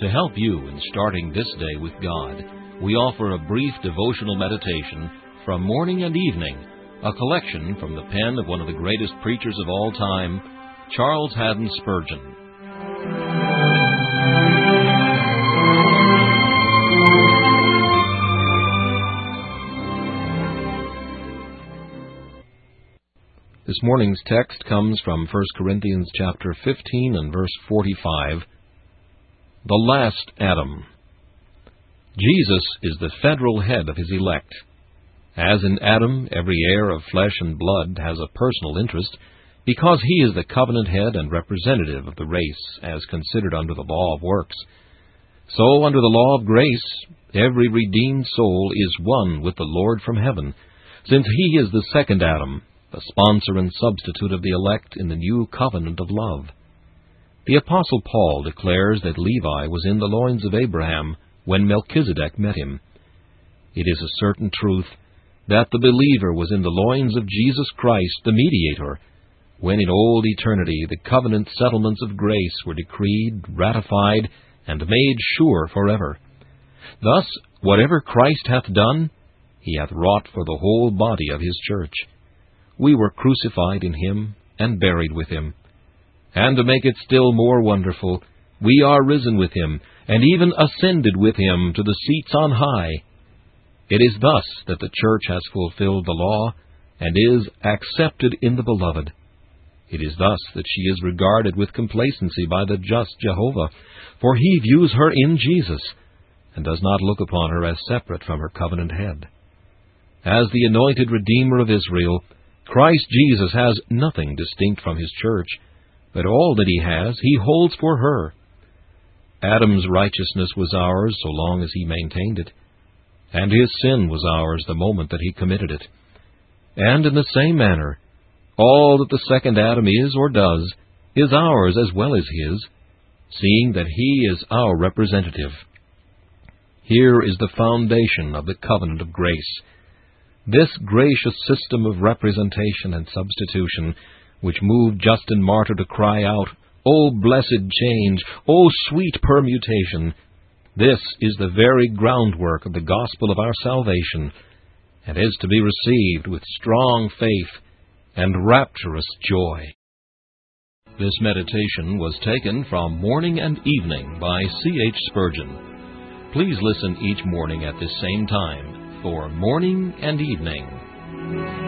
To help you in starting this day with God, we offer a brief devotional meditation from morning and evening, a collection from the pen of one of the greatest preachers of all time, Charles Haddon Spurgeon. This morning's text comes from 1 Corinthians chapter 15 and verse 45 the last Adam. Jesus is the federal head of his elect. As in Adam, every heir of flesh and blood has a personal interest, because he is the covenant head and representative of the race as considered under the law of works. So, under the law of grace, every redeemed soul is one with the Lord from heaven, since he is the second Adam, the sponsor and substitute of the elect in the new covenant of love. The Apostle Paul declares that Levi was in the loins of Abraham when Melchizedek met him. It is a certain truth that the believer was in the loins of Jesus Christ, the mediator, when in old eternity the covenant settlements of grace were decreed, ratified, and made sure forever. Thus, whatever Christ hath done, he hath wrought for the whole body of his church. We were crucified in him, and buried with him and to make it still more wonderful, we are risen with him, and even ascended with him to the seats on high. It is thus that the church has fulfilled the law, and is accepted in the beloved. It is thus that she is regarded with complacency by the just Jehovah, for he views her in Jesus, and does not look upon her as separate from her covenant head. As the anointed Redeemer of Israel, Christ Jesus has nothing distinct from his church, but all that he has he holds for her. Adam's righteousness was ours so long as he maintained it, and his sin was ours the moment that he committed it. And in the same manner, all that the second Adam is or does is ours as well as his, seeing that he is our representative. Here is the foundation of the covenant of grace. This gracious system of representation and substitution which moved Justin Martyr to cry out, O blessed change! O sweet permutation! This is the very groundwork of the gospel of our salvation, and is to be received with strong faith and rapturous joy. This meditation was taken from Morning and Evening by C. H. Spurgeon. Please listen each morning at this same time for Morning and Evening.